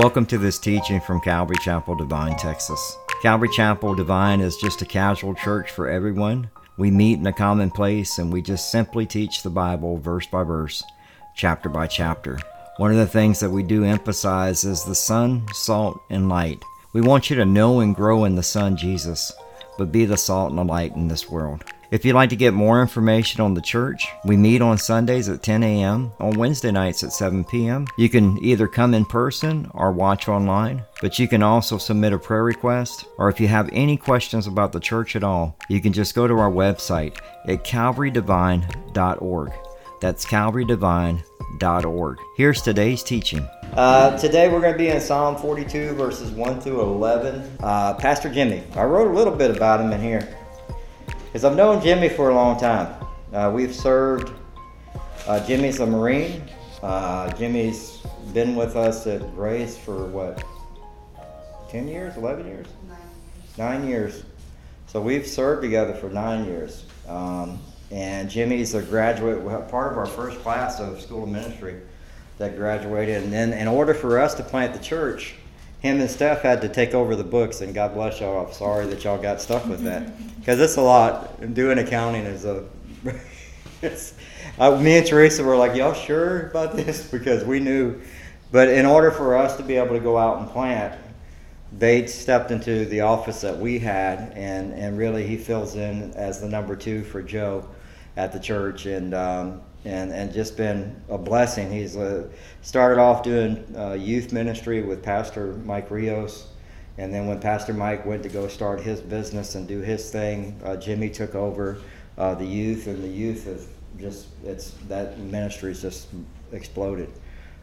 Welcome to this teaching from Calvary Chapel Devine, Texas. Calvary Chapel Devine is just a casual church for everyone. We meet in a common place and we just simply teach the Bible verse by verse, chapter by chapter. One of the things that we do emphasize is the sun, salt, and light. We want you to know and grow in the Son, Jesus, but be the salt and the light in this world. If you'd like to get more information on the church, we meet on Sundays at 10 a.m., on Wednesday nights at 7 p.m. You can either come in person or watch online, but you can also submit a prayer request, or if you have any questions about the church at all, you can just go to our website at calvarydevine.org. That's calvarydevine.org. Here's today's teaching. Uh, today we're going to be in Psalm 42, verses 1 through 11. Uh, Pastor Jimmy, I wrote a little bit about him in here. Because I've known Jimmy for a long time. Uh, we've served, uh, Jimmy's a Marine. Uh, Jimmy's been with us at Grace for what, 10 years, 11 years? Nine, nine years. So we've served together for nine years. Um, and Jimmy's a graduate, part of our first class of School of Ministry that graduated. And then, in order for us to plant the church, him and Steph had to take over the books, and God bless y'all. I'm sorry that y'all got stuck with that because it's a lot. Doing accounting is a. me and Teresa were like, "Y'all sure about this?" Because we knew, but in order for us to be able to go out and plant, they stepped into the office that we had, and and really he fills in as the number two for Joe at the church, and um, and and just been a blessing. He's uh, started off doing uh, youth ministry with Pastor Mike Rios, and then when Pastor Mike went to go start his business and do his thing, uh, Jimmy took over uh, the youth, and the youth has just it's that ministry's just exploded,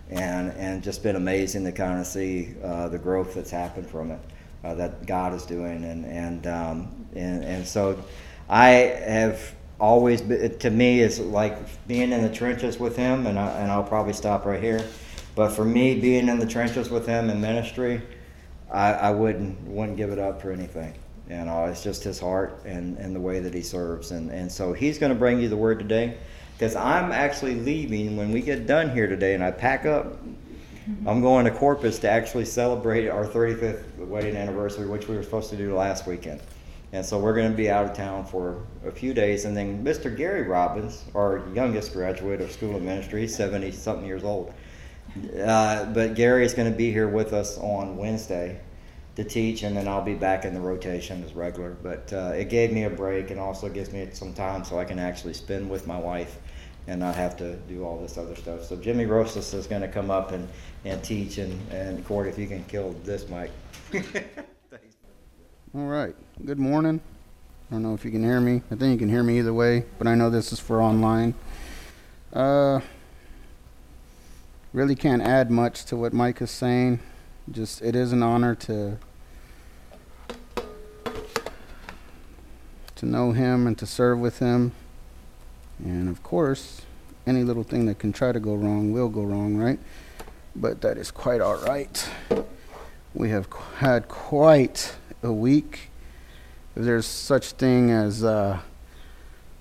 and and just been amazing to kind of see uh, the growth that's happened from it, uh, that God is doing, and and um, and and so I have always to me is like being in the trenches with him and, I, and I'll probably stop right here. But for me being in the trenches with him in ministry I, I wouldn't wouldn't give it up for anything. You know it's just his heart and, and the way that he serves. And, and so he's going to bring you the word today because I'm actually leaving when we get done here today and I pack up. Mm-hmm. I'm going to Corpus to actually celebrate our 35th wedding anniversary which we were supposed to do last weekend and so we're going to be out of town for a few days. And then Mr. Gary Robbins, our youngest graduate of School of Ministry, he's 70 something years old. Uh, but Gary is going to be here with us on Wednesday to teach, and then I'll be back in the rotation as regular. But uh, it gave me a break and also gives me some time so I can actually spend with my wife and not have to do all this other stuff. So Jimmy Rosas is going to come up and, and teach, and, and Court, if you can kill this mic. All right. Good morning. I don't know if you can hear me. I think you can hear me either way, but I know this is for online. Uh, really can't add much to what Mike is saying. Just it is an honor to to know him and to serve with him. And of course, any little thing that can try to go wrong will go wrong, right? But that is quite all right. We have had quite a week. If there's such thing as uh,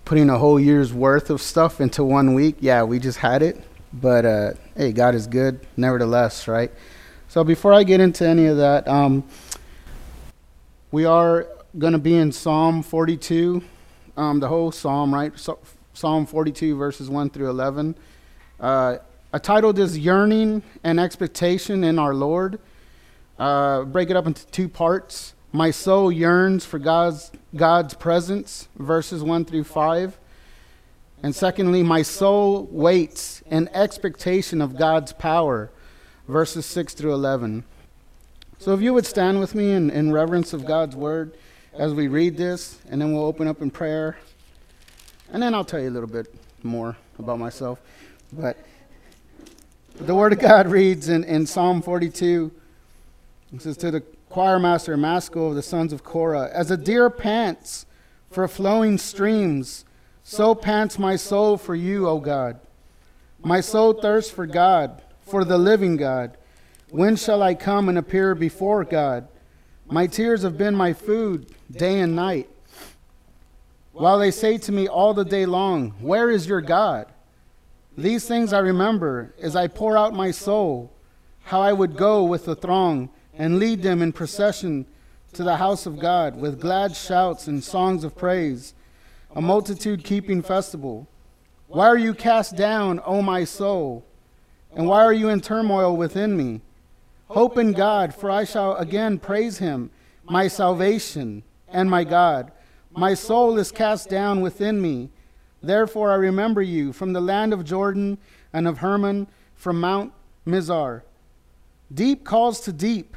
putting a whole year's worth of stuff into one week, yeah, we just had it. But uh, hey, God is good, nevertheless, right? So before I get into any of that, um, we are going to be in Psalm 42, um, the whole psalm, right? So, psalm 42, verses 1 through 11. Uh, I titled this Yearning and Expectation in Our Lord. Uh, break it up into two parts. My soul yearns for God's, God's presence, verses 1 through 5. And secondly, my soul waits in expectation of God's power, verses 6 through 11. So if you would stand with me in, in reverence of God's word as we read this, and then we'll open up in prayer. And then I'll tell you a little bit more about myself. But the word of God reads in, in Psalm 42. It says, To the choir master Maskil of the sons of Korah. As a deer pants for flowing streams, so pants my soul for you, O God. My soul thirsts for God, for the living God. When shall I come and appear before God? My tears have been my food day and night. While they say to me all the day long, Where is your God? These things I remember as I pour out my soul how I would go with the throng and lead them in procession to the house of God with glad shouts and songs of praise, a multitude keeping festival. Why are you cast down, O my soul? And why are you in turmoil within me? Hope in God, for I shall again praise him, my salvation and my God. My soul is cast down within me. Therefore I remember you from the land of Jordan and of Hermon, from Mount Mizar. Deep calls to deep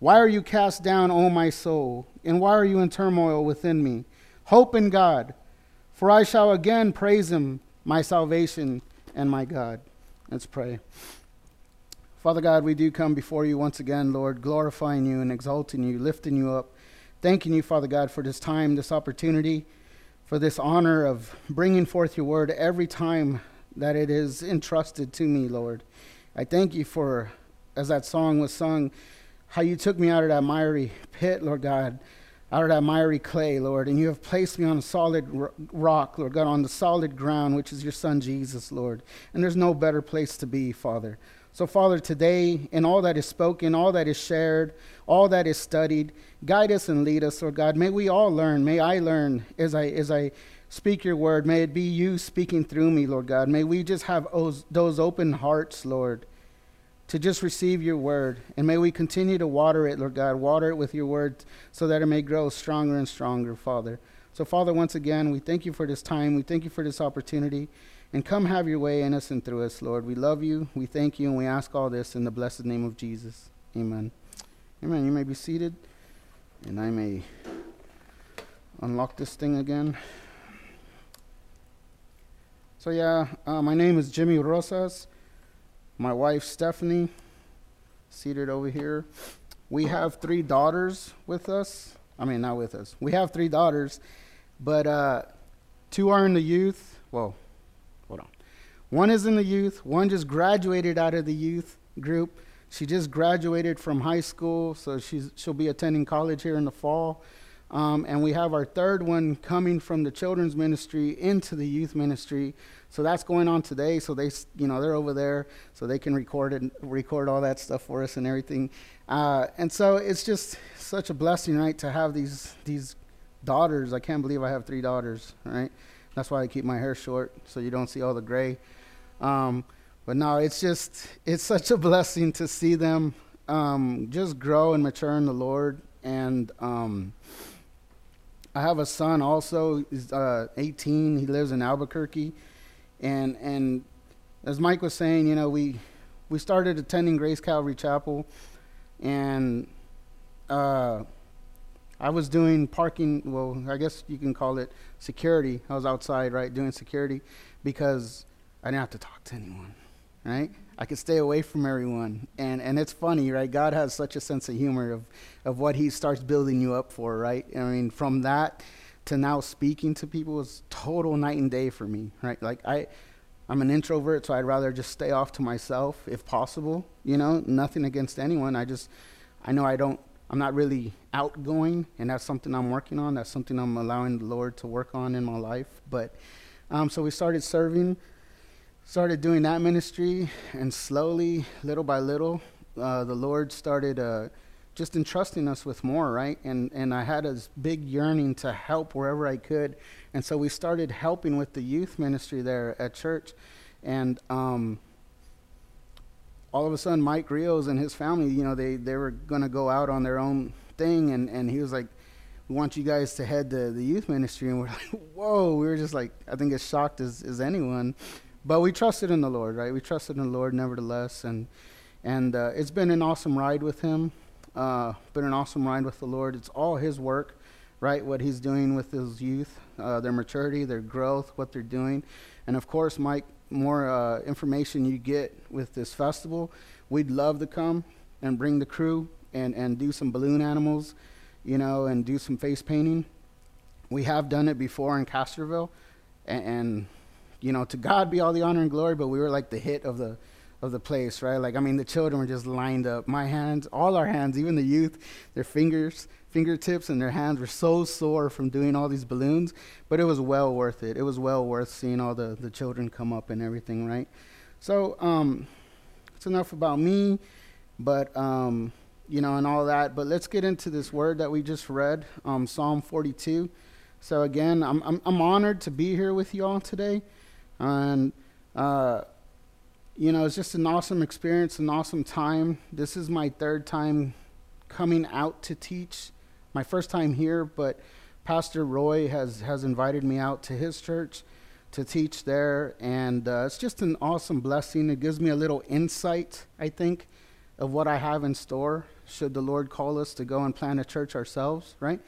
Why are you cast down, O my soul? And why are you in turmoil within me? Hope in God, for I shall again praise him, my salvation and my God. Let's pray. Father God, we do come before you once again, Lord, glorifying you and exalting you, lifting you up, thanking you, Father God, for this time, this opportunity, for this honor of bringing forth your word every time that it is entrusted to me, Lord. I thank you for, as that song was sung, how you took me out of that miry pit, Lord God, out of that miry clay, Lord, and you have placed me on a solid rock, Lord God, on the solid ground, which is your Son Jesus, Lord. And there's no better place to be, Father. So, Father, today, in all that is spoken, all that is shared, all that is studied, guide us and lead us, Lord God. May we all learn. May I learn as I as I speak your word. May it be you speaking through me, Lord God. May we just have those, those open hearts, Lord to just receive your word. And may we continue to water it, Lord God. Water it with your word so that it may grow stronger and stronger, Father. So, Father, once again, we thank you for this time. We thank you for this opportunity. And come have your way in us and through us, Lord. We love you. We thank you. And we ask all this in the blessed name of Jesus. Amen. Amen. You may be seated. And I may unlock this thing again. So, yeah, uh, my name is Jimmy Rosas my wife Stephanie, seated over here. We have three daughters with us. I mean, not with us. We have three daughters, but uh, two are in the youth. Well, hold on. One is in the youth. One just graduated out of the youth group. She just graduated from high school, so she's she'll be attending college here in the fall. Um, and we have our third one coming from the children's ministry into the youth ministry. So that's going on today. So they, you know, they're over there, so they can record it, record all that stuff for us and everything. Uh, and so it's just such a blessing, right, to have these these daughters. I can't believe I have three daughters, right? That's why I keep my hair short, so you don't see all the gray. Um, but no, it's just it's such a blessing to see them um, just grow and mature in the Lord. And um, I have a son also. He's uh, 18. He lives in Albuquerque and and as Mike was saying, you know, we we started attending Grace Calvary Chapel, and uh, I was doing parking. Well, I guess you can call it security. I was outside, right, doing security, because I didn't have to talk to anyone, right? I could stay away from everyone, and and it's funny, right? God has such a sense of humor of of what He starts building you up for, right? I mean, from that to now speaking to people is total night and day for me, right? Like I, I'm an introvert, so I'd rather just stay off to myself if possible. You know, nothing against anyone. I just, I know I don't, I'm not really outgoing, and that's something I'm working on. That's something I'm allowing the Lord to work on in my life. But, um, so we started serving, started doing that ministry, and slowly, little by little, uh, the Lord started. Uh, just entrusting us with more, right? And and I had this big yearning to help wherever I could, and so we started helping with the youth ministry there at church, and um, all of a sudden, Mike Rios and his family, you know, they they were going to go out on their own thing, and and he was like. We want you guys to head to the youth ministry, and we're like, "Whoa!" We were just like, I think as shocked as, as anyone, but we trusted in the Lord, right? We trusted in the Lord, nevertheless, and and uh, it's been an awesome ride with Him. Uh, been an awesome ride with the Lord. It's all His work, right? What He's doing with His youth, uh, their maturity, their growth, what they're doing. And of course, Mike, more uh, information you get with this festival, we'd love to come. and bring the crew and, and do some balloon animals, you know, and do some face painting. We have done it before in Castroville, and, and you know, to God be all the honor and glory. But we were like the hit of the of the place, right? Like I mean, the children were just lined up. My hands, all our hands, even the youth, their fingers, fingertips, and their hands were so sore from doing all these balloons. But it was well worth it. It was well worth seeing all the the children come up and everything, right? So um, it's enough about me, but um, you know, and all that. But let's get into this word that we just read, um, Psalm 42. So again, I'm, I'm, I'm honored to be here with you all today, and uh, you know, it's just an awesome experience, an awesome time. This is my third time coming out to teach. My first time here, but Pastor Roy has has invited me out to his church to teach there, and uh, it's just an awesome blessing. It gives me a little insight, I think, of what I have in store should the Lord call us to go and plant a church ourselves, right?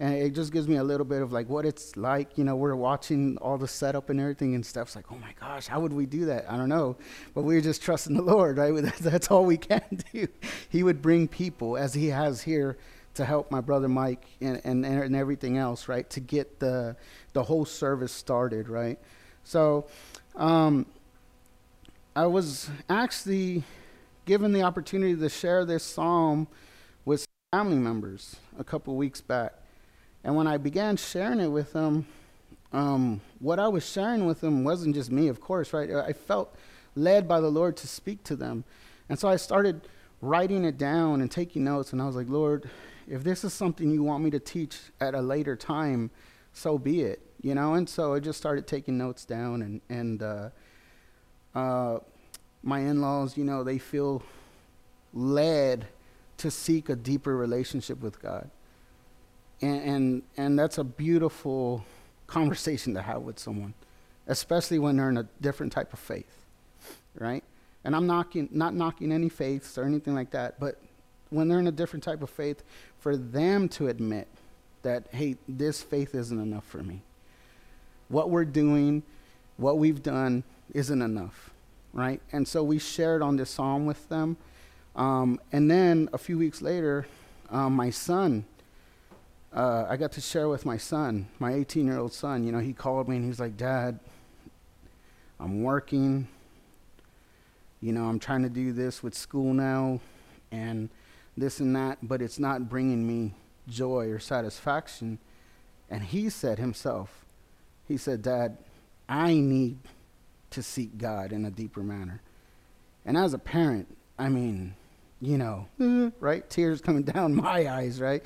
And it just gives me a little bit of like what it's like. You know, we're watching all the setup and everything and stuff. It's like, oh my gosh, how would we do that? I don't know. But we're just trusting the Lord, right? That's all we can do. He would bring people, as He has here, to help my brother Mike and, and, and everything else, right? To get the, the whole service started, right? So um, I was actually given the opportunity to share this psalm with family members a couple weeks back. And when I began sharing it with them, um, what I was sharing with them wasn't just me, of course, right? I felt led by the Lord to speak to them. And so I started writing it down and taking notes. And I was like, Lord, if this is something you want me to teach at a later time, so be it, you know? And so I just started taking notes down and, and, uh, uh, my in-laws, you know, they feel led to seek a deeper relationship with God. And, and, and that's a beautiful conversation to have with someone, especially when they're in a different type of faith, right? And I'm knocking, not knocking any faiths or anything like that, but when they're in a different type of faith, for them to admit that, hey, this faith isn't enough for me. What we're doing, what we've done, isn't enough right? And so we shared on this psalm with them. Um, and then a few weeks later, um, my son, uh, I got to share with my son, my 18 year old son. You know, he called me and he was like, Dad, I'm working. You know, I'm trying to do this with school now and this and that, but it's not bringing me joy or satisfaction. And he said himself, he said, Dad, I need to seek God in a deeper manner. And as a parent, I mean, you know, right? Tears coming down my eyes, right?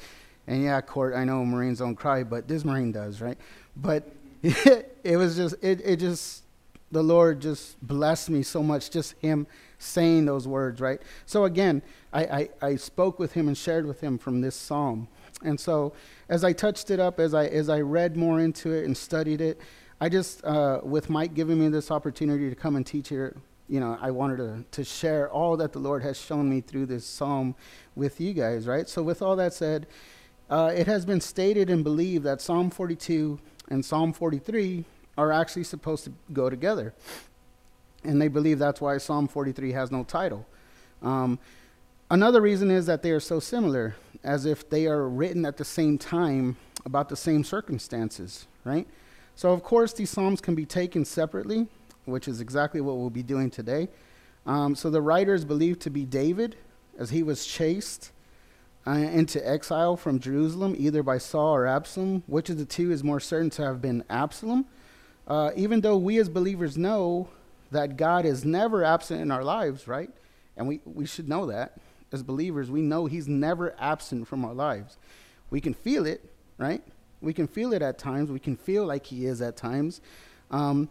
And yeah, Court, I know Marines don't cry, but this Marine does, right? But it, was just, it, it just, the Lord just blessed me so much, just Him saying those words, right? So again, I, I, I spoke with Him and shared with Him from this psalm. And so as I touched it up, as I, as I read more into it and studied it, I just, uh, with Mike giving me this opportunity to come and teach here, you know, I wanted to, to share all that the Lord has shown me through this psalm with you guys, right? So, with all that said, uh, it has been stated and believed that Psalm 42 and Psalm 43 are actually supposed to go together. And they believe that's why Psalm 43 has no title. Um, another reason is that they are so similar, as if they are written at the same time about the same circumstances, right? So, of course, these psalms can be taken separately, which is exactly what we'll be doing today. Um, so, the writer is believed to be David, as he was chased uh, into exile from Jerusalem, either by Saul or Absalom. Which of the two is more certain to have been Absalom? Uh, even though we as believers know that God is never absent in our lives, right? And we, we should know that. As believers, we know He's never absent from our lives. We can feel it, right? We can feel it at times. We can feel like He is at times. Um,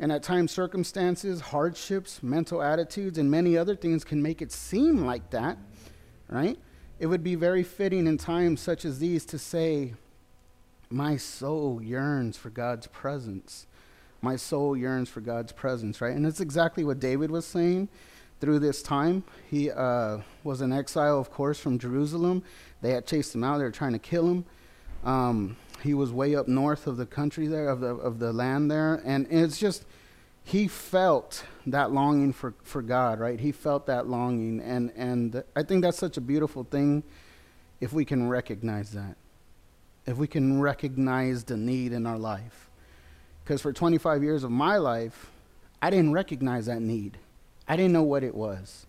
and at times, circumstances, hardships, mental attitudes, and many other things can make it seem like that, right? It would be very fitting in times such as these to say, My soul yearns for God's presence. My soul yearns for God's presence, right? And that's exactly what David was saying through this time. He uh, was in exile, of course, from Jerusalem. They had chased him out, they were trying to kill him. Um, he was way up north of the country there, of the of the land there, and it's just, he felt that longing for, for God, right? He felt that longing. And, and I think that's such a beautiful thing if we can recognize that. If we can recognize the need in our life. Because for 25 years of my life, I didn't recognize that need. I didn't know what it was,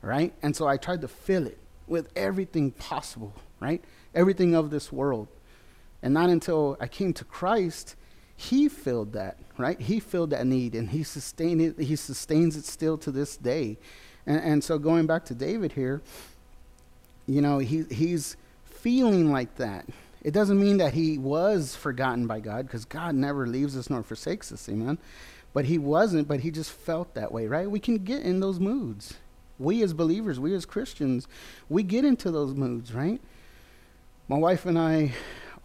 right? And so I tried to fill it with everything possible, right? Everything of this world. And not until I came to Christ he filled that, right? He filled that need and he sustained it, he sustains it still to this day. And, and so going back to David here, you know, he, he's feeling like that. It doesn't mean that he was forgotten by God, because God never leaves us nor forsakes us, amen. But he wasn't, but he just felt that way, right? We can get in those moods. We as believers, we as Christians, we get into those moods, right? My wife and I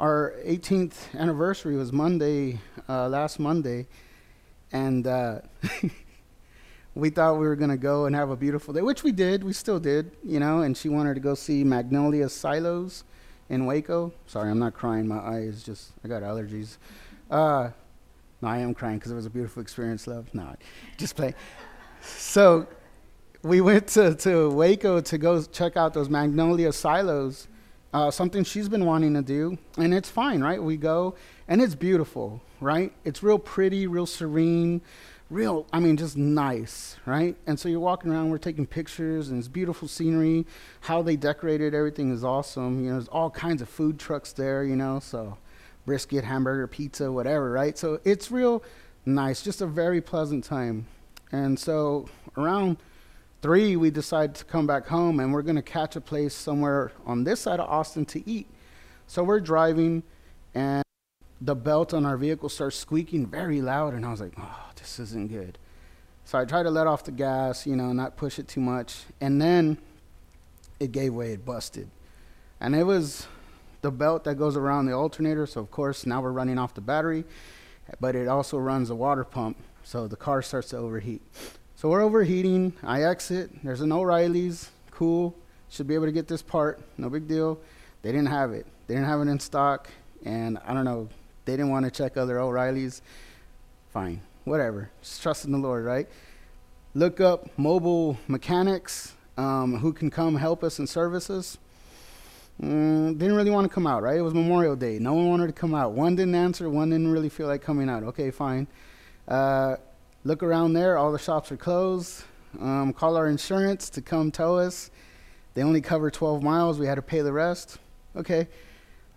our 18th anniversary was Monday, uh, last Monday, and uh, we thought we were going to go and have a beautiful day, which we did. We still did, you know. And she wanted to go see Magnolia Silos in Waco. Sorry, I'm not crying. My eye is just, I got allergies. Uh, no, I am crying because it was a beautiful experience, love. No, just play. So we went to, to Waco to go check out those Magnolia Silos uh, something she's been wanting to do, and it's fine, right? We go, and it's beautiful, right? It's real pretty, real serene, real, I mean, just nice, right? And so you're walking around, we're taking pictures, and it's beautiful scenery. How they decorated everything is awesome. You know, there's all kinds of food trucks there, you know, so brisket, hamburger, pizza, whatever, right? So it's real nice, just a very pleasant time. And so around Three, we decide to come back home and we're going to catch a place somewhere on this side of Austin to eat. So we're driving and the belt on our vehicle starts squeaking very loud and I was like, oh, this isn't good. So I tried to let off the gas, you know, not push it too much. And then it gave way, it busted. And it was the belt that goes around the alternator. So, of course, now we're running off the battery, but it also runs the water pump. So the car starts to overheat. So we're overheating. I exit. There's an O'Reilly's. Cool. Should be able to get this part. No big deal. They didn't have it. They didn't have it in stock. And I don't know. They didn't want to check other O'Reilly's. Fine. Whatever. Just trust in the Lord, right? Look up mobile mechanics um, who can come help us and service us. Mm, didn't really want to come out, right? It was Memorial Day. No one wanted to come out. One didn't answer. One didn't really feel like coming out. Okay, fine. Uh, Look around there, all the shops are closed. Um, call our insurance to come tow us. They only cover 12 miles. We had to pay the rest. Okay.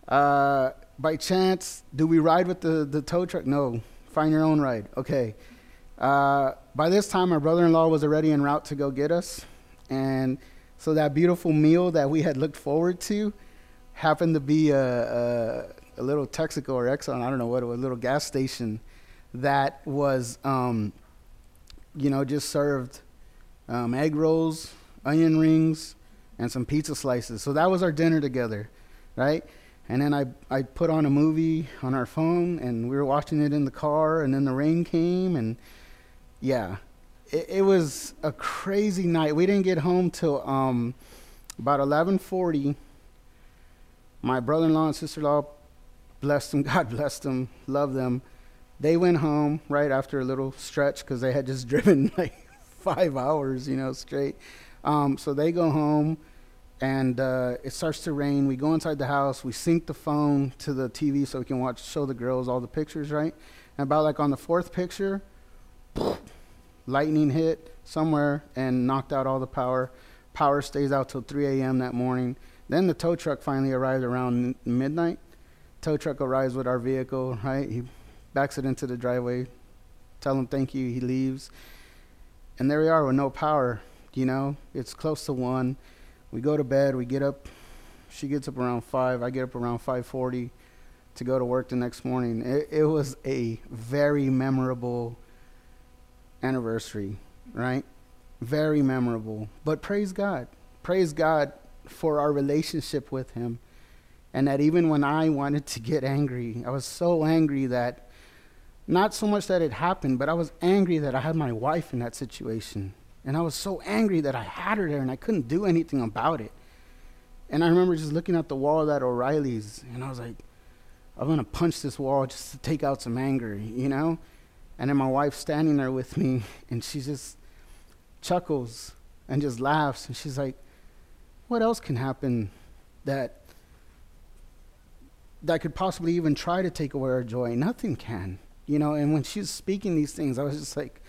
Uh, by chance, do we ride with the, the tow truck? No. Find your own ride. Okay. Uh, by this time, my brother in law was already en route to go get us. And so that beautiful meal that we had looked forward to happened to be a, a, a little Texaco or Exxon, I don't know what a little gas station that was, um, you know, just served um, egg rolls, onion rings, and some pizza slices. So that was our dinner together, right? And then I, I put on a movie on our phone, and we were watching it in the car, and then the rain came, and yeah, it, it was a crazy night. We didn't get home till um, about 11:40. My brother-in-law and sister-in-law, blessed them, God bless them, love them they went home right after a little stretch because they had just driven like five hours, you know, straight. Um, so they go home, and uh, it starts to rain. We go inside the house. We sync the phone to the TV so we can watch, show the girls all the pictures, right? And about like on the fourth picture, lightning hit somewhere and knocked out all the power. Power stays out till 3 a.m. that morning. Then the tow truck finally arrived around midnight. Tow truck arrives with our vehicle, right? He backs it into the driveway, tell him thank you, he leaves. And there we are with no power, you know. It's close to 1. We go to bed, we get up she gets up around 5, I get up around 5:40 to go to work the next morning. It, it was a very memorable anniversary, right? Very memorable. But praise God. Praise God for our relationship with him. And that even when I wanted to get angry, I was so angry that not so much that it happened, but I was angry that I had my wife in that situation. And I was so angry that I had her there and I couldn't do anything about it. And I remember just looking at the wall that O'Reilly's and I was like, I'm to punch this wall just to take out some anger, you know? And then my wife's standing there with me, and she just chuckles and just laughs. And she's like, What else can happen that that could possibly even try to take away our joy? Nothing can. You know, and when she's speaking these things, I was just like,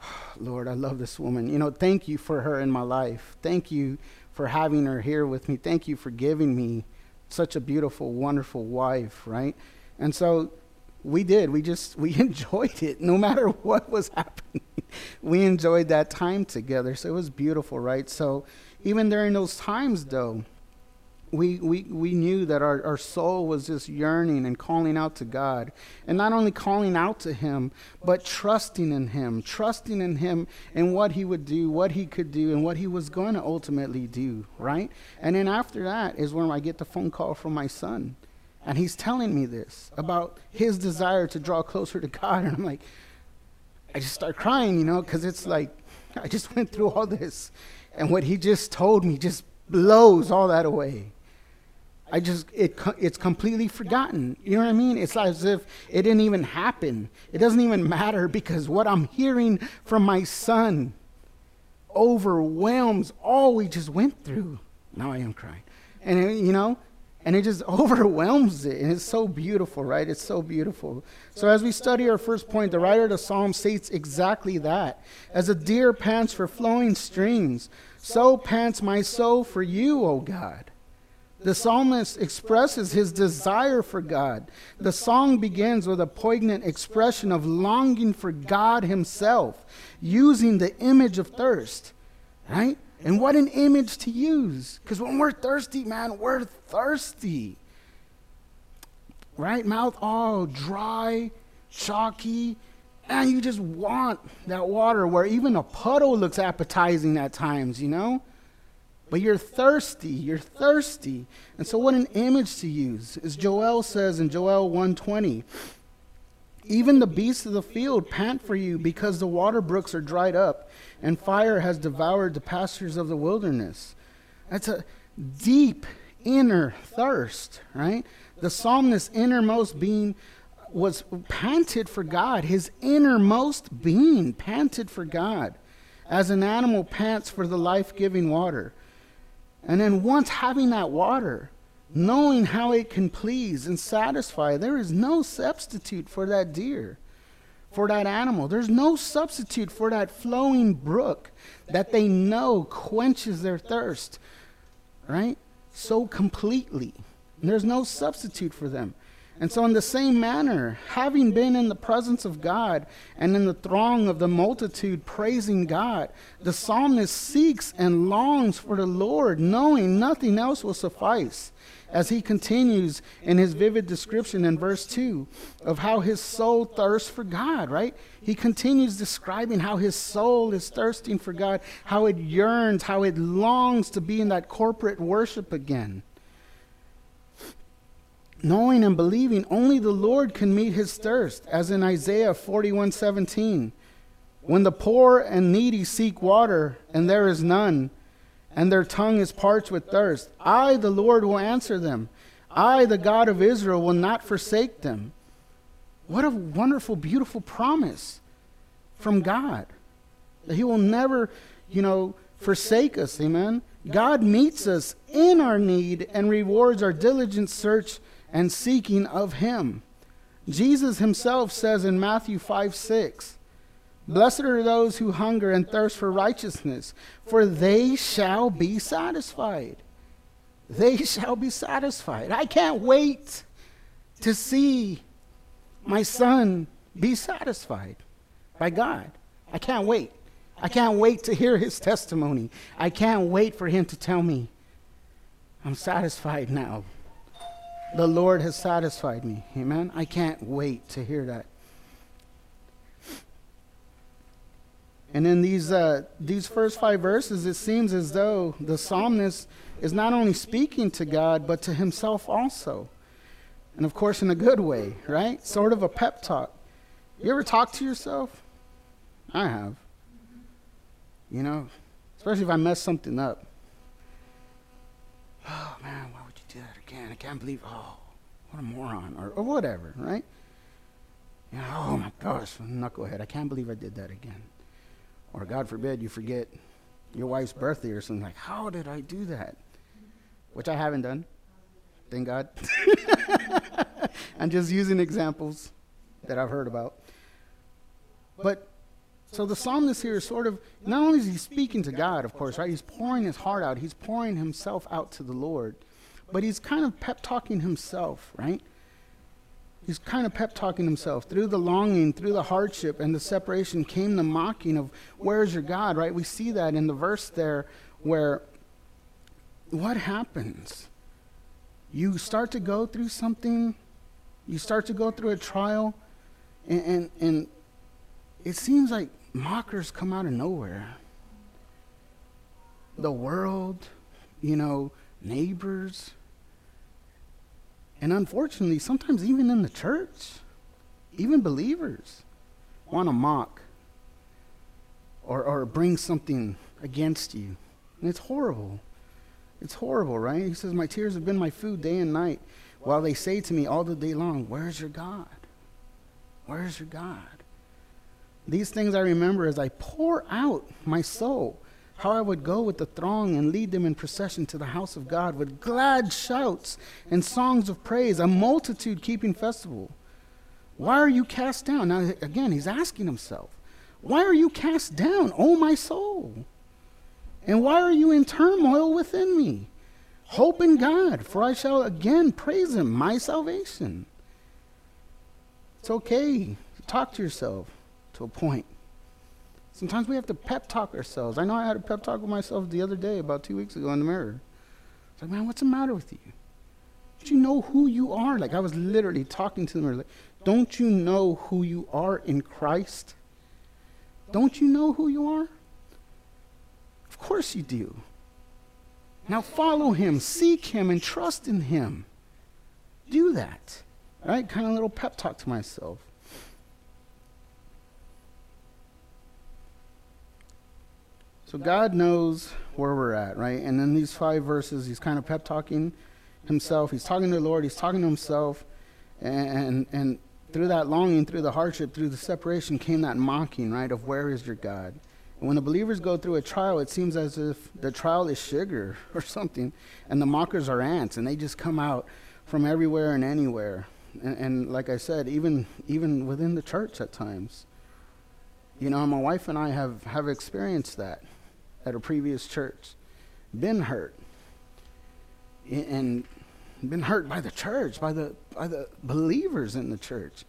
Lord, I love this woman. You know, thank you for her in my life. Thank you for having her here with me. Thank you for giving me such a beautiful, wonderful wife, right? And so we did. We just we enjoyed it no matter what was happening. we enjoyed that time together. So it was beautiful, right? So even during those times though, we, we, we knew that our, our soul was just yearning and calling out to God. And not only calling out to Him, but trusting in Him, trusting in Him and what He would do, what He could do, and what He was going to ultimately do, right? And then after that is when I get the phone call from my son. And he's telling me this about his desire to draw closer to God. And I'm like, I just start crying, you know, because it's like, I just went through all this. And what he just told me just blows all that away. I just it it's completely forgotten. You know what I mean? It's as if it didn't even happen. It doesn't even matter because what I'm hearing from my son overwhelms all we just went through. Now I am crying. And it, you know, and it just overwhelms it and it's so beautiful right it's so beautiful so as we study our first point the writer of the psalm states exactly that as a deer pants for flowing streams so pants my soul for you o god the psalmist expresses his desire for God. The song begins with a poignant expression of longing for God himself, using the image of thirst, right? And what an image to use. Because when we're thirsty, man, we're thirsty. Right? Mouth all dry, chalky, and you just want that water where even a puddle looks appetizing at times, you know? But you're thirsty, you're thirsty. And so what an image to use. As Joel says in Joel 120, even the beasts of the field pant for you because the water brooks are dried up and fire has devoured the pastures of the wilderness. That's a deep inner thirst, right? The psalmist's innermost being was panted for God. His innermost being panted for God, as an animal pants for the life giving water. And then once having that water, knowing how it can please and satisfy, there is no substitute for that deer, for that animal. There's no substitute for that flowing brook that they know quenches their thirst, right? So completely. And there's no substitute for them. And so, in the same manner, having been in the presence of God and in the throng of the multitude praising God, the psalmist seeks and longs for the Lord, knowing nothing else will suffice. As he continues in his vivid description in verse 2 of how his soul thirsts for God, right? He continues describing how his soul is thirsting for God, how it yearns, how it longs to be in that corporate worship again knowing and believing only the Lord can meet his thirst, as in Isaiah 41:17. When the poor and needy seek water, and there is none, and their tongue is parched with thirst, I, the Lord, will answer them. I, the God of Israel, will not forsake them. What a wonderful, beautiful promise from God. That He will never, you know, forsake us. Amen. God meets us in our need and rewards our diligent search and seeking of him. Jesus himself says in Matthew 5 6, Blessed are those who hunger and thirst for righteousness, for they shall be satisfied. They shall be satisfied. I can't wait to see my son be satisfied by God. I can't wait. I can't wait to hear his testimony. I can't wait for him to tell me, I'm satisfied now the Lord has satisfied me. Amen. I can't wait to hear that. And in these uh, these first five verses, it seems as though the psalmist is not only speaking to God but to himself also, and of course in a good way, right? Sort of a pep talk. You ever talk to yourself? I have. You know, especially if I mess something up. Oh man, do that again. I can't believe, oh, what a moron, or, or whatever, right? You know, oh my gosh, knucklehead, I can't believe I did that again. Or God forbid you forget your wife's birthday or something like, how did I do that? Which I haven't done. Thank God. I'm just using examples that I've heard about. But so the psalmist here is sort of not only is he speaking to God, of course, right? He's pouring his heart out. He's pouring himself out to the Lord. But he's kind of pep talking himself, right? He's kind of pep talking himself. Through the longing, through the hardship and the separation came the mocking of, Where's your God, right? We see that in the verse there where what happens? You start to go through something, you start to go through a trial, and, and, and it seems like mockers come out of nowhere. The world, you know, neighbors, and unfortunately, sometimes even in the church, even believers want to mock or, or bring something against you. And it's horrible. It's horrible, right? He says, My tears have been my food day and night, while they say to me all the day long, Where's your God? Where's your God? These things I remember as I pour out my soul how I would go with the throng and lead them in procession to the house of God with glad shouts and songs of praise, a multitude keeping festival. Why are you cast down? Now, again, he's asking himself, Why are you cast down, O my soul? And why are you in turmoil within me? Hope in God, for I shall again praise him, my salvation. It's okay talk to yourself to a point. Sometimes we have to pep talk ourselves. I know I had a pep talk with myself the other day, about two weeks ago, in the mirror. It's like, man, what's the matter with you? Don't you know who you are? Like I was literally talking to the mirror. Like, don't you know who you are in Christ? Don't you know who you are? Of course you do. Now follow him, seek him, and trust in him. Do that. Right? Kind of little pep talk to myself. So God knows where we're at, right? And in these five verses, he's kind of pep talking himself. He's talking to the Lord. He's talking to himself. And, and through that longing, through the hardship, through the separation came that mocking, right, of where is your God? And when the believers go through a trial, it seems as if the trial is sugar or something, and the mockers are ants, and they just come out from everywhere and anywhere. And, and like I said, even even within the church at times. You know, my wife and I have, have experienced that at a previous church, been hurt, and been hurt by the church, by the by the believers in the church.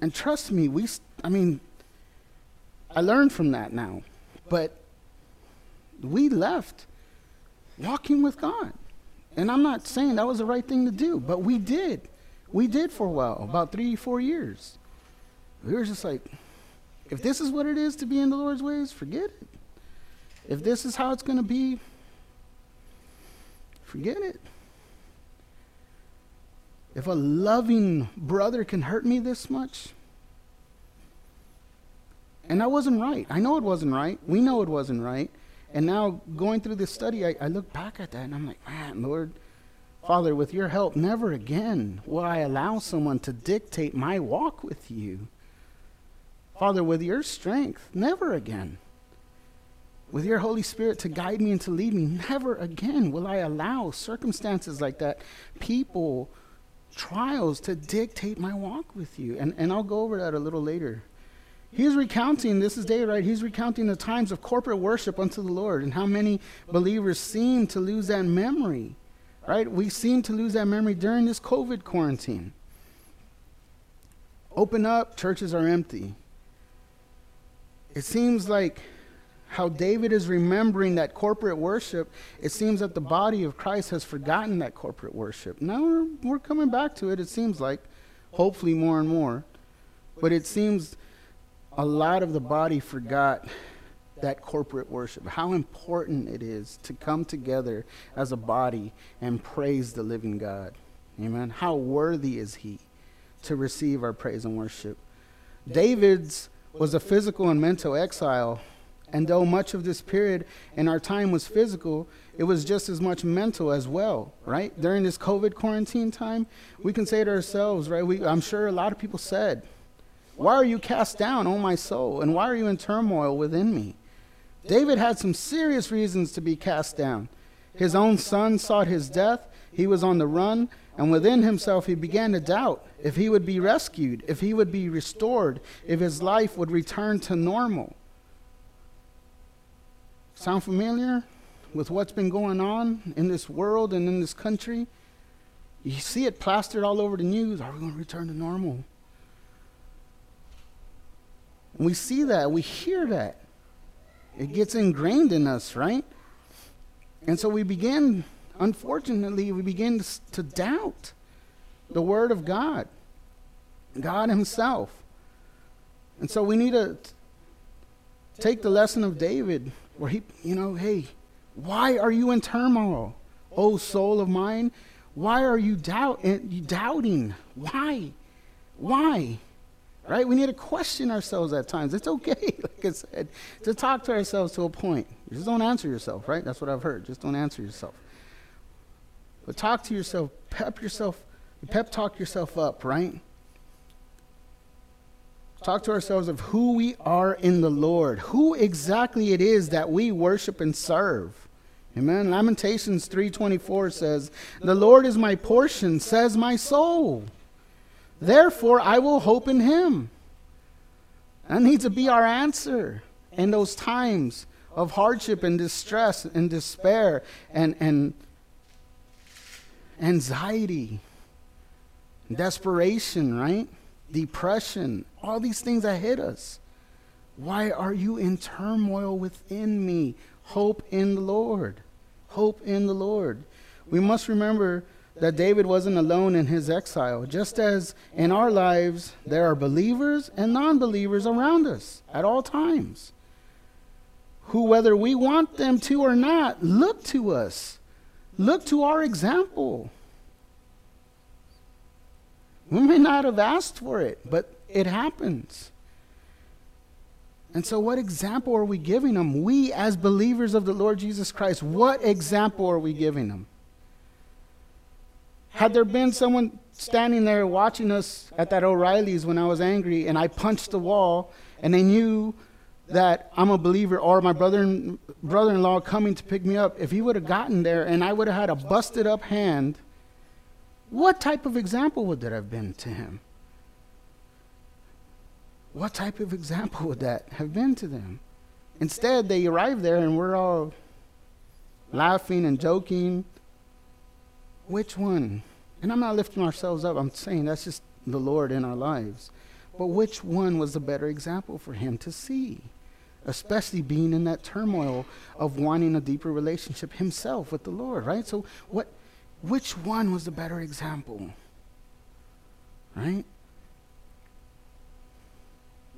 And trust me, we I mean I learned from that now. But we left walking with God. And I'm not saying that was the right thing to do, but we did. We did for a while, about three, four years. We were just like, if this is what it is to be in the Lord's ways, forget it. If this is how it's going to be, forget it. If a loving brother can hurt me this much, and I wasn't right. I know it wasn't right. We know it wasn't right. And now, going through this study, I, I look back at that and I'm like, man, Lord, Father, with your help, never again will I allow someone to dictate my walk with you. Father, with your strength, never again. With your Holy Spirit to guide me and to lead me, never again will I allow circumstances like that, people, trials to dictate my walk with you. And, and I'll go over that a little later. He's recounting, this is David, right? He's recounting the times of corporate worship unto the Lord and how many believers seem to lose that memory, right? We seem to lose that memory during this COVID quarantine. Open up, churches are empty. It seems like how David is remembering that corporate worship, it seems that the body of Christ has forgotten that corporate worship. Now we're, we're coming back to it, it seems like, hopefully more and more. But it seems a lot of the body forgot that corporate worship, how important it is to come together as a body and praise the living God. Amen. How worthy is he to receive our praise and worship? David's was a physical and mental exile And though much of this period in our time was physical, it was just as much mental as well, right? During this COVID quarantine time, we can say to ourselves, right? We, I'm sure a lot of people said, Why are you cast down, O my soul? And why are you in turmoil within me? David had some serious reasons to be cast down. His own son sought his death, he was on the run, and within himself he began to doubt if he would be rescued, if he would be restored, if his life would return to normal. Sound familiar with what's been going on in this world and in this country? You see it plastered all over the news. Are we going to return to normal? And we see that, we hear that. It gets ingrained in us, right? And so we begin, unfortunately, we begin to, doubt the Word of God, God Himself. And so we need to take the lesson of David, where he, you know, hey, why are you in turmoil, O soul of mine? Why are you doubt, eh, doubting? Why? Why? Right? We need to question ourselves at times. It's okay, like I said, to talk to ourselves to a point. Just don't answer yourself, right? That's what I've heard. Just don't answer yourself. But talk to yourself, pep yourself, pep talk yourself up, right? Talk to ourselves of who we are in the Lord, who exactly it is that we worship and serve. Amen. Lamentations 3:24 says, "The Lord is my portion," says my soul. Therefore, I will hope in him. That needs to be our answer in those times of hardship and distress and despair and, and anxiety, desperation, right? Depression, all these things that hit us. Why are you in turmoil within me? Hope in the Lord. Hope in the Lord. We must remember that David wasn't alone in his exile. Just as in our lives, there are believers and non believers around us at all times, who, whether we want them to or not, look to us, look to our example. We may not have asked for it, but it happens. And so, what example are we giving them? We, as believers of the Lord Jesus Christ, what example are we giving them? Had there been someone standing there watching us at that O'Reilly's when I was angry and I punched the wall and they knew that I'm a believer or my brother brother-in-law coming to pick me up, if he would have gotten there and I would have had a busted up hand, what type of example would that have been to him? What type of example would that have been to them? Instead, they arrive there and we're all laughing and joking which one? And I'm not lifting ourselves up. I'm saying that's just the Lord in our lives. But which one was the better example for him to see? Especially being in that turmoil of wanting a deeper relationship himself with the Lord, right? So what which one was the better example? Right?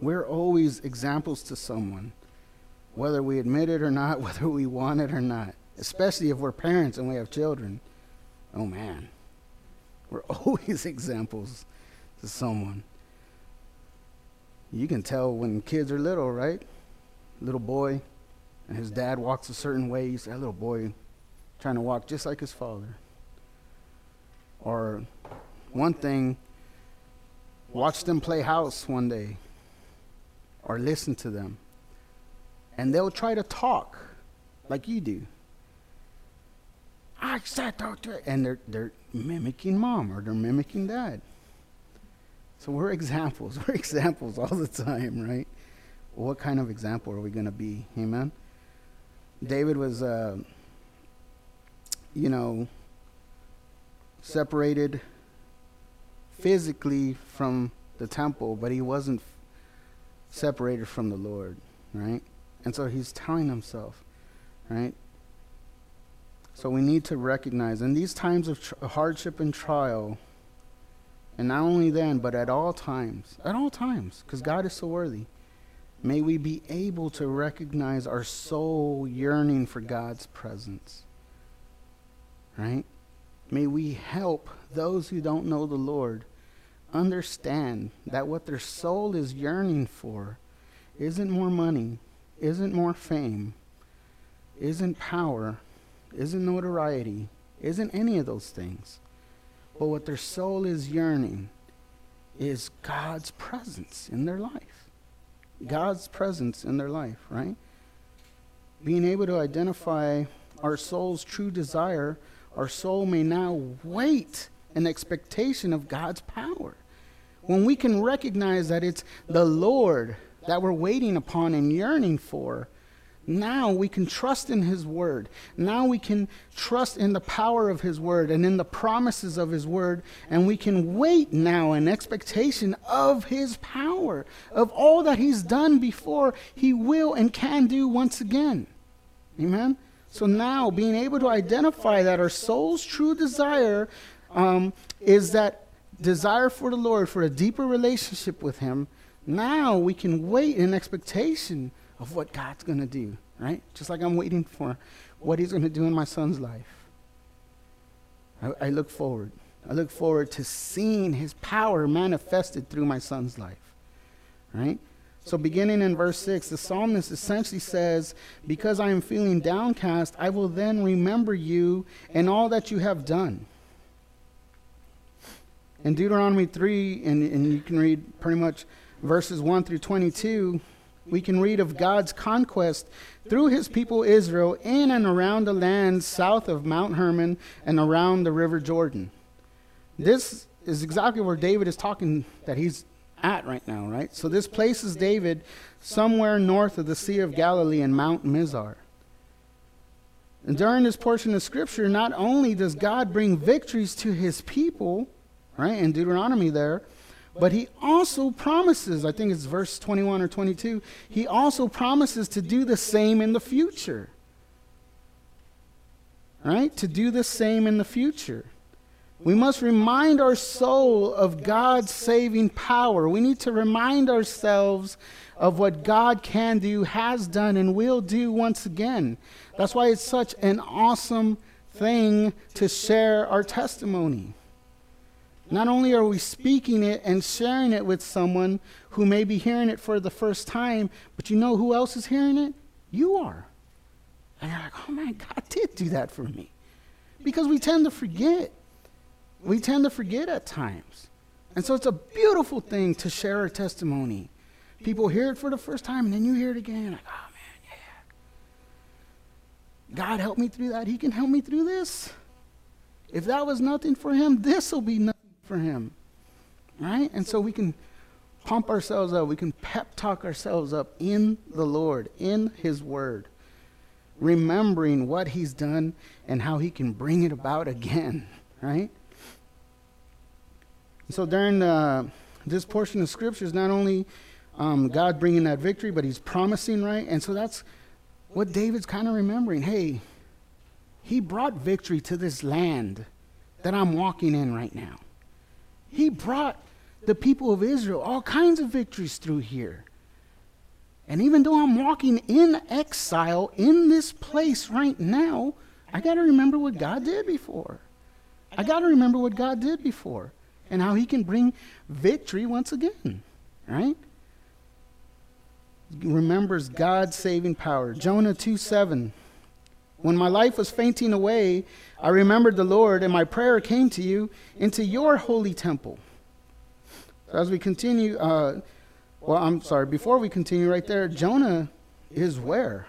We're always examples to someone, whether we admit it or not, whether we want it or not, especially if we're parents and we have children oh man, we're always examples to someone. You can tell when kids are little, right? Little boy, and his dad walks a certain way. You say, that little boy trying to walk just like his father. Or one thing, watch them play house one day, or listen to them, and they'll try to talk like you do. I said to and they're they're mimicking mom or they're mimicking dad. So we're examples. We're examples all the time, right? What kind of example are we going to be? Amen. David was, uh, you know, separated physically from the temple, but he wasn't separated from the Lord, right? And so he's telling himself, right? So we need to recognize in these times of tr- hardship and trial, and not only then, but at all times, at all times, because God is so worthy, may we be able to recognize our soul yearning for God's presence. Right? May we help those who don't know the Lord understand that what their soul is yearning for isn't more money, isn't more fame, isn't power, isn't notoriety, isn't any of those things. But what their soul is yearning is God's presence in their life. God's presence in their life, right? Being able to identify our soul's true desire, our soul may now wait in expectation of God's power. When we can recognize that it's the Lord that we're waiting upon and yearning for, now we can trust in His Word. Now we can trust in the power of His Word and in the promises of His Word. And we can wait now in expectation of His power, of all that He's done before, He will and can do once again. Amen? So now, being able to identify that our soul's true desire um, is that desire for the Lord, for a deeper relationship with Him, now we can wait in expectation of what God's going to do, right? Just like I'm waiting for what He's going to do in my son's life. I, I, look forward. I look forward to seeing His power manifested through my son's life, right? So, beginning in verse 6, the psalmist essentially says, Because I am feeling downcast, I will then remember you and all that you have done. In Deuteronomy 3, and, and you can read pretty much verses 1 through 22, we can read of God's conquest through his people Israel in and around the land south of Mount Hermon and around the river Jordan. This is exactly where David is talking that he's at right now, right? So this places David somewhere north of the Sea of Galilee and Mount Mizar. And during this portion of scripture, not only does God bring victories to his people, right, in Deuteronomy there, but he also promises, I think it's verse 21 or 22, he also promises to do the same in the future. Right? To do the same in the future. We must remind our soul of God's saving power. We need to remind ourselves of what God can do, has done, and will do once again. That's why it's such an awesome thing to share our testimony. Not only are we speaking it and sharing it with someone who may be hearing it for the first time, but you know who else is hearing it? You are. And you're like, oh man, God did do that for me. Because we tend to forget. We tend to forget at times. And so it's a beautiful thing to share our testimony. People hear it for the first time and then you hear it again. Like, oh man, yeah. God helped me through that. He can help me through this. If that was nothing for him, this will be nothing for him. Right? And so we can pump ourselves up. We can pep talk ourselves up in the Lord, in his word, remembering what he's done and how he can bring it about again. Right? So during uh, this portion of scripture is not only um, God bringing that victory, but he's promising, right? And so that's what David's kind of remembering. Hey, he brought victory to this land that I'm walking in right now. He brought the people of Israel all kinds of victories through here. And even though I'm walking in exile in this place right now, I got to remember what God did before. I got to remember what God did before and how He can bring victory once again, right? Remembers God's saving power. Jonah 2 7. When my life was fainting away, I remembered the Lord, and my prayer came to you into your holy temple. As we continue, uh, well, I'm sorry, before we continue right there, Jonah is where?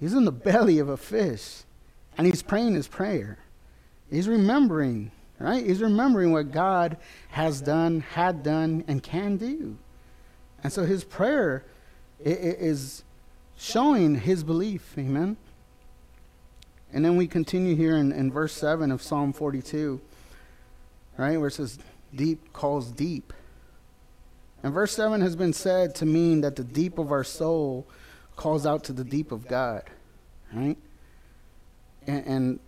He's in the belly of a fish, and he's praying his prayer. He's remembering, right? He's remembering what God has done, had done, and can do. And so his prayer is showing his belief. Amen. And then we continue here in, in verse 7 of Psalm 42, right, where it says, Deep calls deep. And verse 7 has been said to mean that the deep of our soul calls out to the deep of God, right? And, and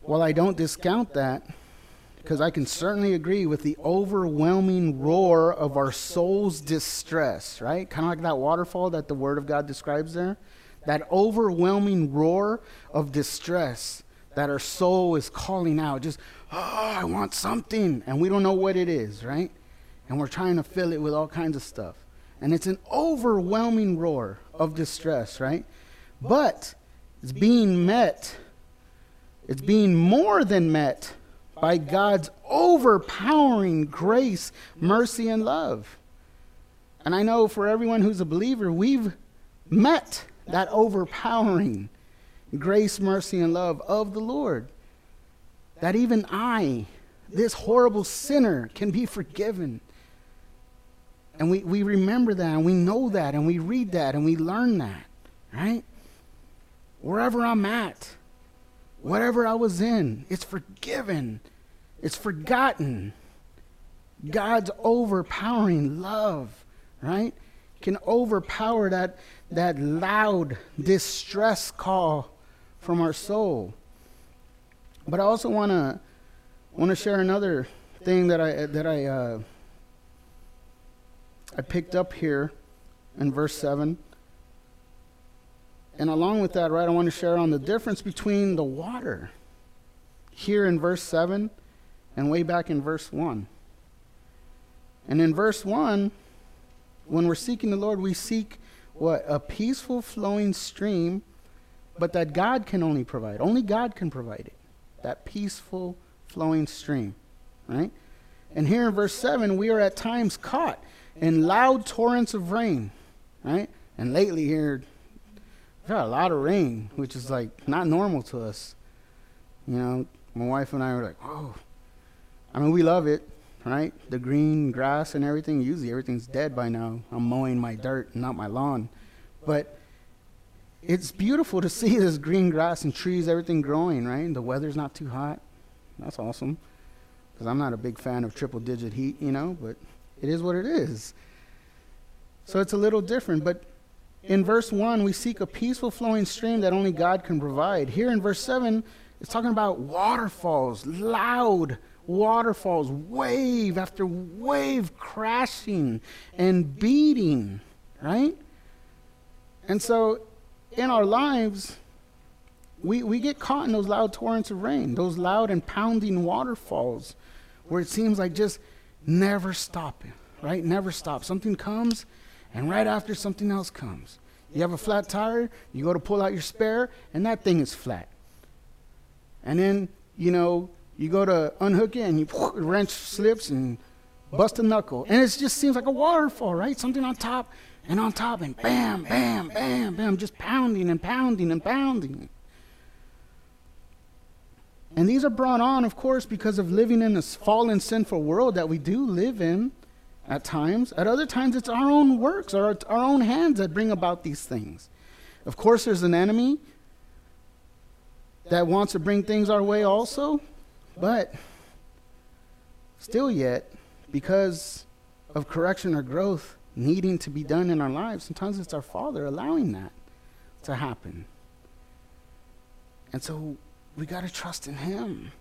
while I don't discount that, because I can certainly agree with the overwhelming roar of our soul's distress, right? Kind of like that waterfall that the Word of God describes there that overwhelming roar of distress that our soul is calling out. Just, oh, I want something. And we don't know what it is, right? And we're trying to fill it with all kinds of stuff. And it's an overwhelming roar of distress, right? But it's being met, it's being more than met by God's overpowering grace, mercy, and love. And I know for everyone who's a believer, we've met that overpowering grace, mercy, and love of the Lord. That even I, this horrible sinner, can be forgiven. And we, we remember that, and we know that, and we read that, and we learn that, right? Wherever I'm at, whatever I was in, it's forgiven, it's forgotten. God's overpowering love, right? Can overpower that, that loud distress call from our soul. But I also want to want to share another thing that I that I uh, I picked up here in verse seven. And along with that, right, I want to share on the difference between the water here in verse 7 and way back in verse 1. And in verse 1, when we're seeking the Lord, we seek what? A peaceful flowing stream but that God can only provide. Only God can provide it. That peaceful flowing stream, right? And here in verse 7, we are at times caught in loud torrents of rain, right? And lately here, we've got a lot of rain, which is like not normal to us. You know, my wife and I were like, whoa. I mean, we love it, right? The green grass and everything. Usually everything's dead by now. I'm mowing my dirt, not my lawn. But it's beautiful to see this green grass and trees, everything growing, right? the weather's not too hot. That's awesome. Because I'm not a big fan of triple digit heat, you know, but it is what it is. So it's a little different. But in verse 1, we seek a peaceful flowing stream that only God can provide. Here in verse 7, it's talking about waterfalls, loud waterfalls, wave after wave crashing and beating, right? And so in our lives, we, we get caught in those loud torrents of rain, those loud and pounding waterfalls where it seems like just never stopping, right? Never stop. Something comes, and right after something else comes. You have a flat tire, you go to pull out your spare, and that thing is flat. And then, you know, you go to unhook it, and you wrench slips and bust a knuckle. And it just seems like a waterfall, right? Something on top, and on top, and bam, bam, bam, bam, just pounding and pounding and pounding. And these are brought on, of course, because of living in this fallen, sinful world that we do live in at times. At other times, it's our own works, or our own hands that bring about these things. Of course, there's an enemy that wants to bring things our way also, but still, yet, because of correction or growth, needing to be done in our lives, sometimes it's our Father allowing that to happen. And so we got to trust in Him,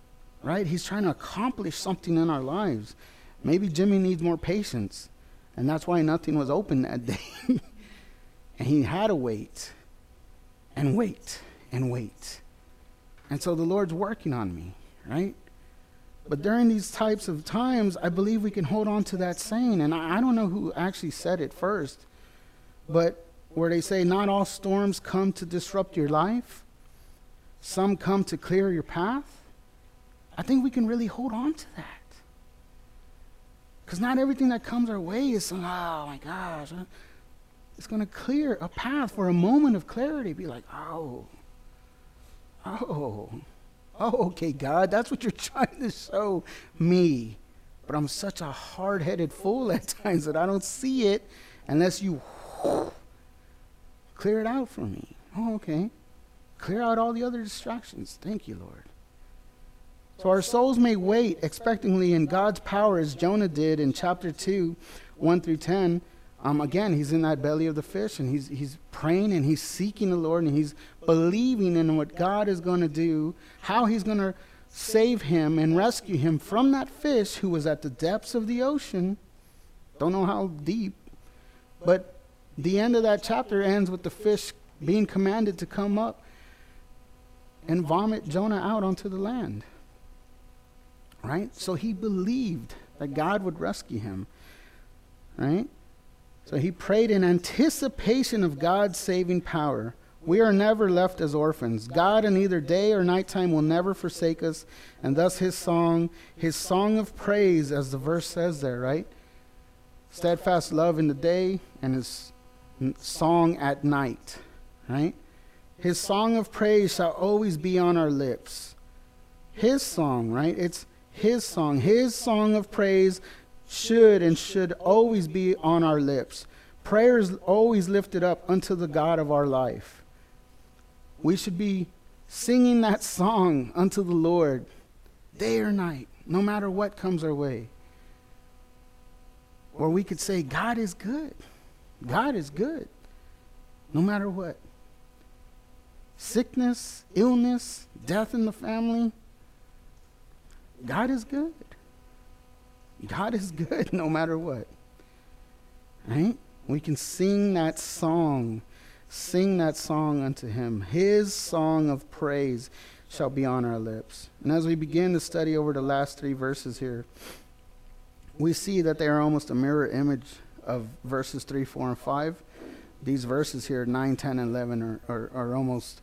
right? He's trying to accomplish something in our lives. Maybe Jimmy needs more patience, and that's why nothing was open that day. and he had to wait and wait and wait. And so the Lord's working on me, right? But during these types of times, I believe we can hold on to that saying. And I, I don't know who actually said it first, but where they say, Not all storms come to disrupt your life, some come to clear your path. I think we can really hold on to that. Because not everything that comes our way is, oh my gosh, it's going to clear a path for a moment of clarity. Be like, oh, oh, Oh, okay, God, that's what you're trying to show me. But I'm such a hard headed fool at times that I don't see it unless you clear it out for me. Oh, okay. Clear out all the other distractions. Thank you, Lord. So our souls may wait expectantly in God's power as Jonah did in chapter 2, 1 through 10 um, again, he's in that belly of the fish and he's, he's praying and he's seeking the Lord and he's believing in what God is going to do, how he's going to save him and rescue him from that fish who was at the depths of the ocean. Don't know how deep. But the end of that chapter ends with the fish being commanded to come up and vomit Jonah out onto the land. Right? So he believed that God would rescue him. Right? So he prayed in anticipation of God's saving power. We are never left as orphans. God in either day or nighttime will never forsake us. And thus his song, his song of praise, as the verse says there, right? Steadfast love in the day and his song at night, right? His song of praise shall always be on our lips. His song, right? It's his song. His song of praise should and should always be on our lips. Prayer is always lifted up unto the God of our life. We should be singing that song unto the Lord day or night, no matter what comes our way. Or we could say, God is good. God is good, no matter what. Sickness, illness, death in the family. God is good. God is good no matter what. Right? We can sing that song Sing that song unto him. His song of praise shall be on our lips. And as we begin to study over the last three verses here, we see that they are almost a mirror image of verses 3, 4, and 5. These verses here, 9, 10, and 11, are, are, are almost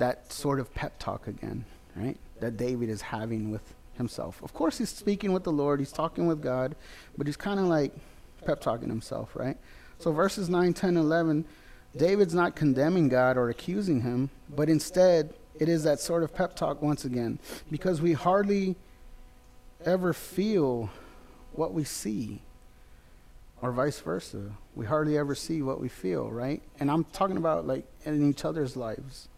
that sort of pep talk again, right? That David is having with himself. Of course, he's speaking with the Lord, he's talking with God, but he's kind of like pep talking himself, right? So, verses 9, 10, 11 David's not condemning God or accusing him, but instead it is that sort of pep talk once again, because we hardly ever feel what we see, or vice versa. We hardly ever see what we feel, right? And I'm talking about like in each other's lives,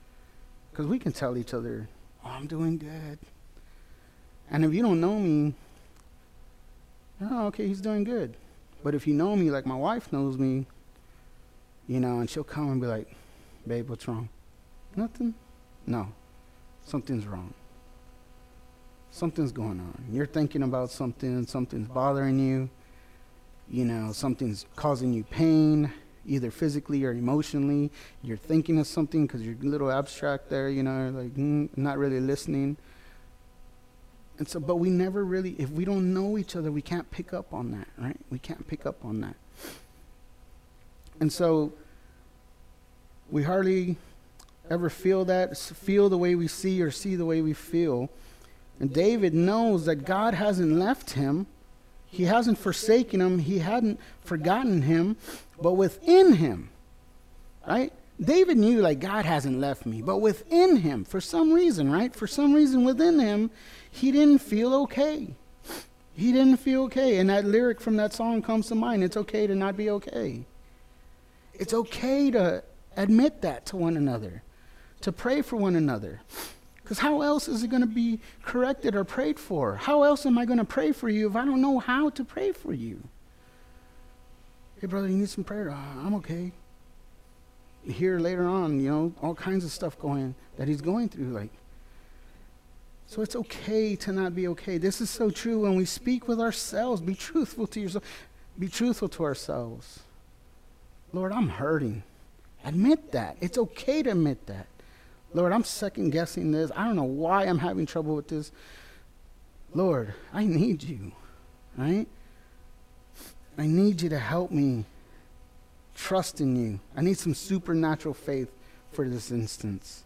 because we can tell each other, "Oh, I'm doing good," and if you don't know me, oh, okay, he's doing good. But if you know me, like my wife knows me, you know, and she'll come and be like, babe, what's wrong? Nothing? No. Something's wrong. Something's going on. You're thinking about something, something's bothering you, you know, something's causing you pain, either physically or emotionally. You're thinking of something because you're a little abstract there, you know, like mm, not really listening. And so, but we never really, if we don't know each other, we can't pick up on that, right? We can't pick up on that. And so we hardly ever feel that, feel the way we see or see the way we feel. And David knows that God hasn't left him. He hasn't forsaken him. He hadn't forgotten him. But within him, right? David knew like God hasn't left me. But within him, for some reason, right? For some reason within him, he didn't feel okay. He didn't feel okay. And that lyric from that song comes to mind. It's okay to not be okay. It's okay to admit that to one another, to pray for one another. Because how else is it going to be corrected or prayed for? How else am I going to pray for you if I don't know how to pray for you? Hey, brother, you need some prayer? Uh, I'm okay. Here later on, you know, all kinds of stuff going that he's going through. Like, so it's okay to not be okay. This is so true when we speak with ourselves. Be truthful to yourself. Be truthful to ourselves. Lord, I'm hurting. Admit that. It's okay to admit that. Lord, I'm second guessing this. I don't know why I'm having trouble with this. Lord, I need you, right? I need you to help me trust in you. I need some supernatural faith for this instance.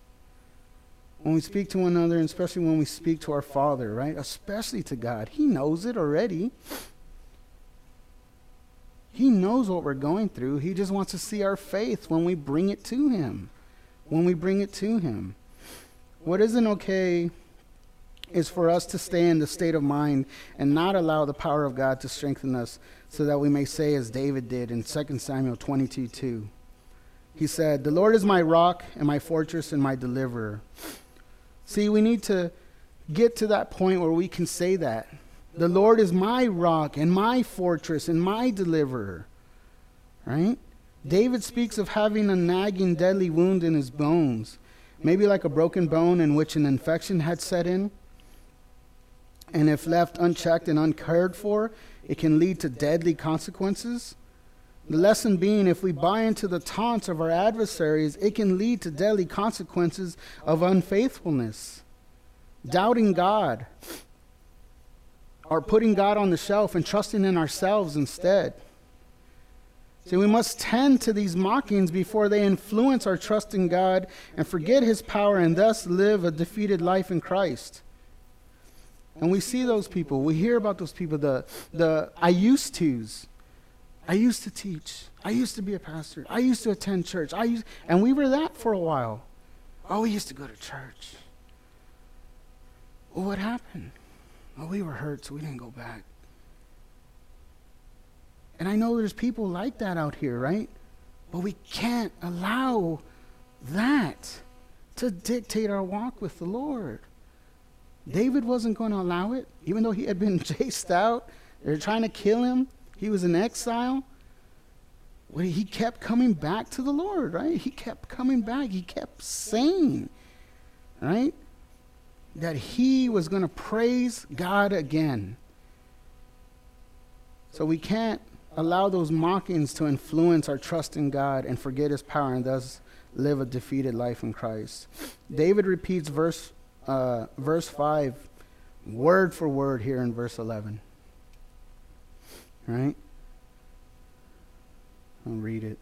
When we speak to one another, and especially when we speak to our Father, right? Especially to God, He knows it already. He knows what we're going through. He just wants to see our faith when we bring it to Him. When we bring it to Him. What isn't okay is for us to stay in the state of mind and not allow the power of God to strengthen us so that we may say, as David did in 2 Samuel 22 2. He said, The Lord is my rock and my fortress and my deliverer. See, we need to get to that point where we can say that. The Lord is my rock and my fortress and my deliverer. Right? David speaks of having a nagging, deadly wound in his bones, maybe like a broken bone in which an infection had set in. And if left unchecked and uncared for, it can lead to deadly consequences. The lesson being, if we buy into the taunts of our adversaries, it can lead to deadly consequences of unfaithfulness, doubting God, or putting God on the shelf and trusting in ourselves instead. See, we must tend to these mockings before they influence our trust in God and forget his power and thus live a defeated life in Christ. And we see those people. We hear about those people, the, the I used to's. I used to teach. I used to be a pastor. I used to attend church. I used, and we were that for a while. Oh, we used to go to church. Well, what happened? Well, we were hurt, so we didn't go back. And I know there's people like that out here, right? But we can't allow that to dictate our walk with the Lord. David wasn't going to allow it, even though he had been chased out. They were trying to kill him. He was in exile. Well, he kept coming back to the Lord, right? He kept coming back. He kept saying, right, that he was going to praise God again. So we can't allow those mockings to influence our trust in God and forget his power and thus live a defeated life in Christ. David repeats verse, uh, verse 5 word for word here in verse 11. Right? I'll read it.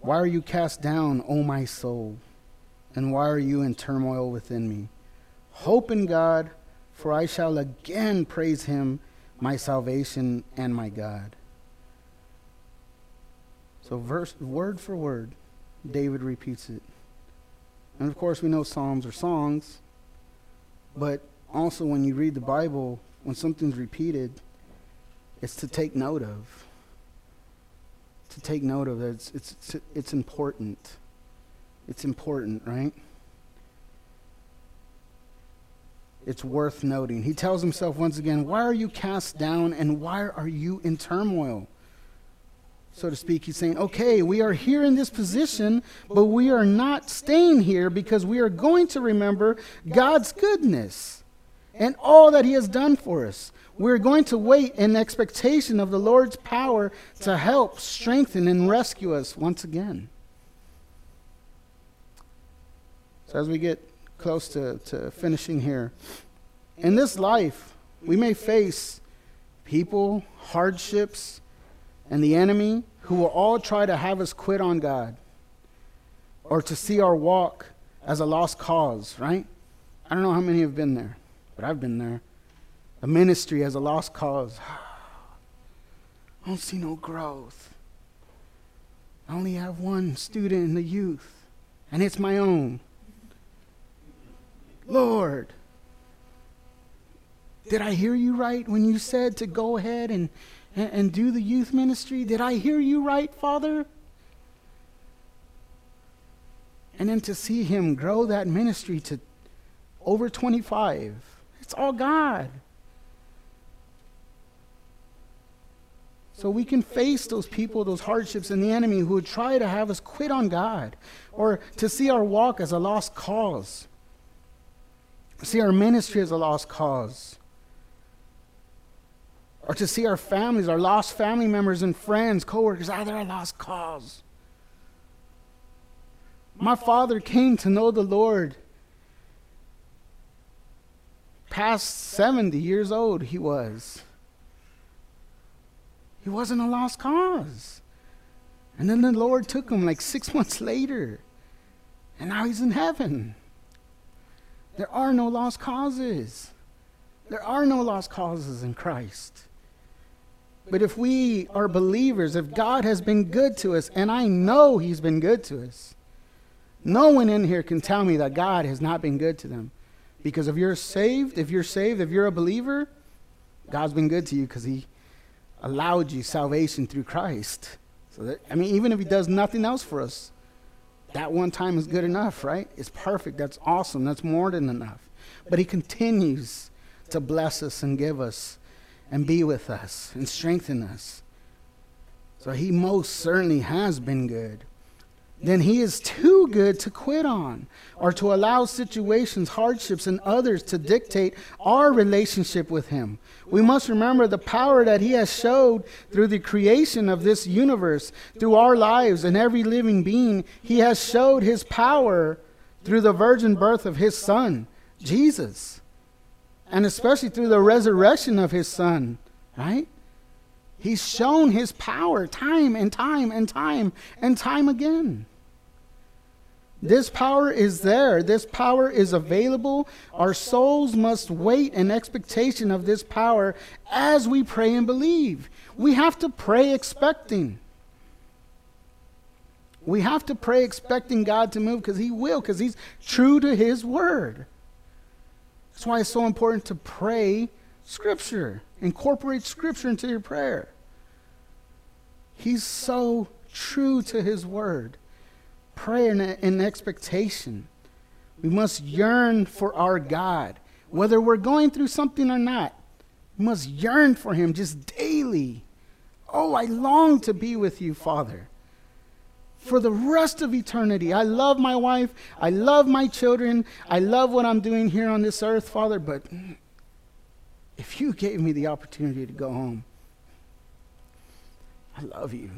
Why are you cast down, O my soul? And why are you in turmoil within me? Hope in God for I shall again praise him, my salvation and my God. So, verse, word for word, David repeats it. And of course, we know Psalms are songs, but also when you read the Bible, when something's repeated, it's to take note of. To take note of. It's, it's, it's important. It's important, right? it's worth noting. He tells himself once again, Why are you cast down and why are you in turmoil? So to speak, he's saying, Okay, we are here in this position, but we are not staying here because we are going to remember God's goodness and all that he has done for us. We're going to wait in expectation of the Lord's power to help, strengthen, and rescue us once again. So as we get close to, to finishing here. In this life, we may face people, hardships, and the enemy who will all try to have us quit on God or to see our walk as a lost cause, right? I don't know how many have been there, but I've been there. The ministry as a lost cause. I don't see no growth. I only have one student in the youth, and it's my own. Lord, did I hear you right when you said to go ahead and, and, and do the youth ministry? Did I hear you right, Father? And then to see him grow that ministry to over 25. It's all God. So we can face those people, those hardships, and the enemy who would try to have us quit on God or to see our walk as a lost cause. See our ministry as a lost cause. Or to see our families, our lost family members and friends, coworkers, ah, a lost cause. My father came to know the Lord past 70 years old, he was. He wasn't a lost cause. And then the Lord took him like six months later. And now he's in heaven. There are no lost causes. There are no lost causes in Christ. But if we are believers, if God has been good to us, and I know He's been good to us, no one in here can tell me that God has not been good to them. Because if you're saved, if you're saved, if you're a believer, God's been good to you because He allowed you salvation through Christ. So that, I mean, even if He does nothing else for us, that one time is good enough, right? It's perfect. That's awesome. That's more than enough. But He continues to bless us and give us and be with us and strengthen us. So He most certainly has been good then he is too good to quit on or to allow situations, hardships, and others to dictate our relationship with him. We must remember the power that he has showed through the creation of this universe, through our lives and every living being. He has showed his power through the virgin birth of his son, Jesus, and especially through the resurrection of his son, right? He's shown his power time and time and time and time again. This power is there. This power is available. Our souls must wait in expectation of this power as we pray and believe. We have to pray expecting. We have to pray expecting God to move because He will, because He's true to His word. That's why it's so important to pray Scripture. Incorporate Scripture into your prayer. He's so true to His word. Pray in, in expectation. We must yearn for our God, whether we're going through something or not. We must yearn for Him just daily. Oh, I long to be with you, Father for the rest of eternity. I love my wife. I love my children. I love what I'm doing here on this earth, Father. But if you gave me the opportunity to go home, I love you.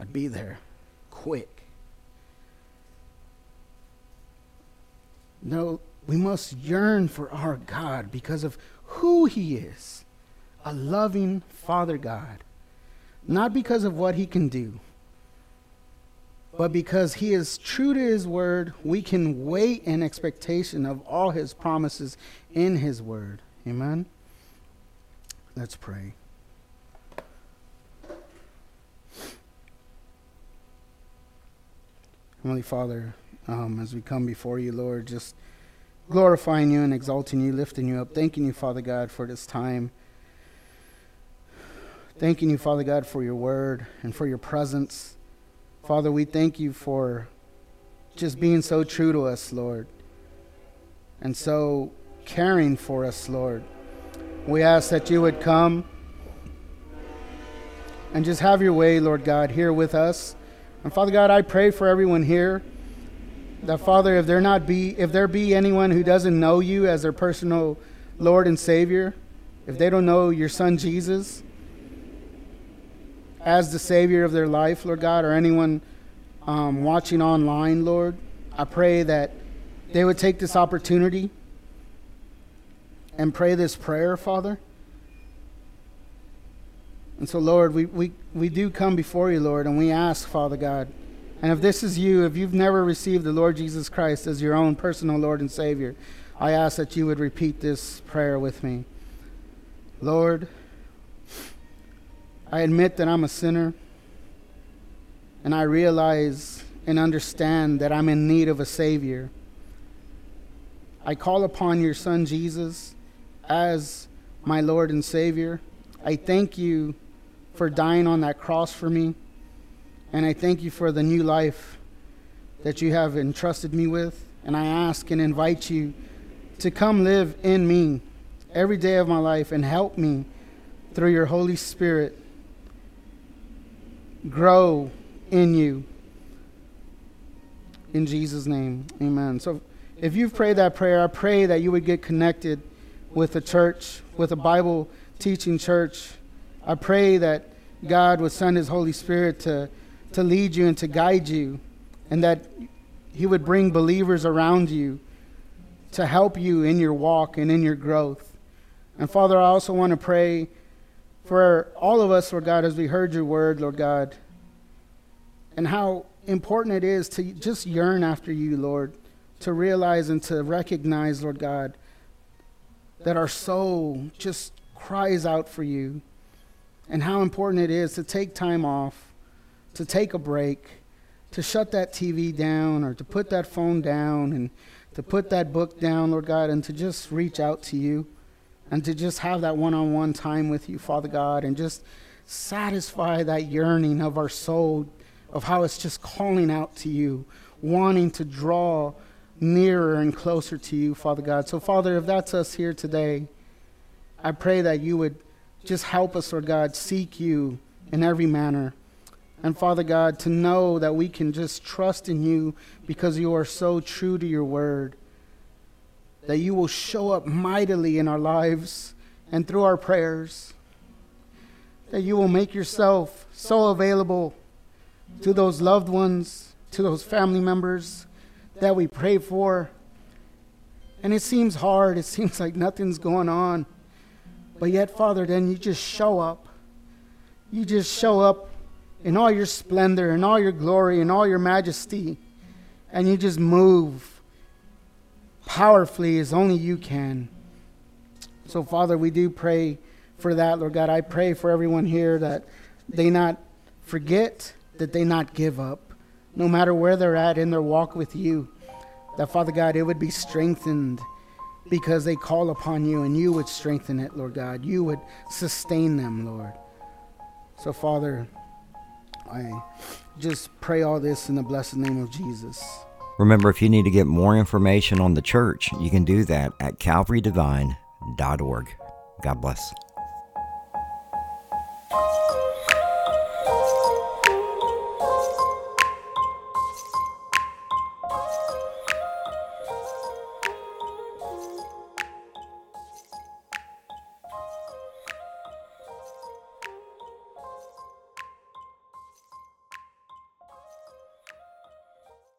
I'd be there quick. No, we must yearn for our God because of who He is a loving Father God, not because of what He can do but because he is true to his word, we can wait in expectation of all his promises in his word. Amen? Let's pray. Heavenly Father, um, as we come before you, Lord, just glorifying you and exalting you, lifting you up, thanking you, Father God, for this time. Thanking you, Father God, for your word and for your presence. Father, we thank you for just being so true to us, Lord, and so caring for us, Lord. We ask that you would come and just have your way, Lord God, here with us. And Father God, I pray for everyone here that Father, if there not be if there be anyone who doesn't know you as their personal Lord and Savior, if they don't know your son Jesus, as the Savior of their life, Lord God, or anyone um, watching online, Lord, I pray that they would take this opportunity and pray this prayer, Father. And so, Lord, we, we, we do come before you, Lord, and we ask, Father God, and if this is you, if you've never received the Lord Jesus Christ as your own personal Lord and Savior, I ask that you would repeat this prayer with me. Lord, I admit that I'm a sinner, and I realize and understand that I'm in need of a Savior. I call upon your Son Jesus as my Lord and Savior. I thank you for dying on that cross for me, and I thank you for the new life that you have entrusted me with. And I ask and invite you to come live in me every day of my life and help me through your Holy Spirit grow in you. In Jesus' name, amen. So if you've prayed that prayer, I pray that you would get connected with a church, with a Bible teaching church. I pray that God would send His Holy Spirit to, to lead you and to guide you, and that He would bring believers around you to help you in your walk and in your growth. And Father, I also want to pray for all of us, Lord God, as we heard your word, Lord God, and how important it is to just yearn after you, Lord, to realize and to recognize, Lord God, that our soul just cries out for you, and how important it is to take time off, to take a break, to shut that TV down or to put that phone down and to put that book down, Lord God, and to just reach out to you and to just have that one on one time with you, Father God, and just satisfy that yearning of our soul, of how it's just calling out to you, wanting to draw nearer and closer to you, Father God. So, Father, if that's us here today, I pray that you would just help us, Lord God, seek you in every manner. And Father God, to know that we can just trust in you because you are so true to your word that you will show up mightily in our lives and through our prayers. That you will make yourself so available to those loved ones, to those family members that we pray for. And it seems hard, it seems like nothing's going on. But yet, Father, then you just show up. You just show up in all your splendor, in all your glory, in all your majesty, and you just move powerfully as only you can. So, Father, we do pray for that, Lord God. I pray for everyone here that they not forget, that they not give up, no matter where they're at in their walk with you. That, Father God, it would be strengthened because they call upon you and you would strengthen it, Lord God. You would sustain them, Lord. So, Father, I just pray all this in the blessed name of Jesus. Remember, if you need to get more information on the church, you can do that at calvarydevine.org. God bless.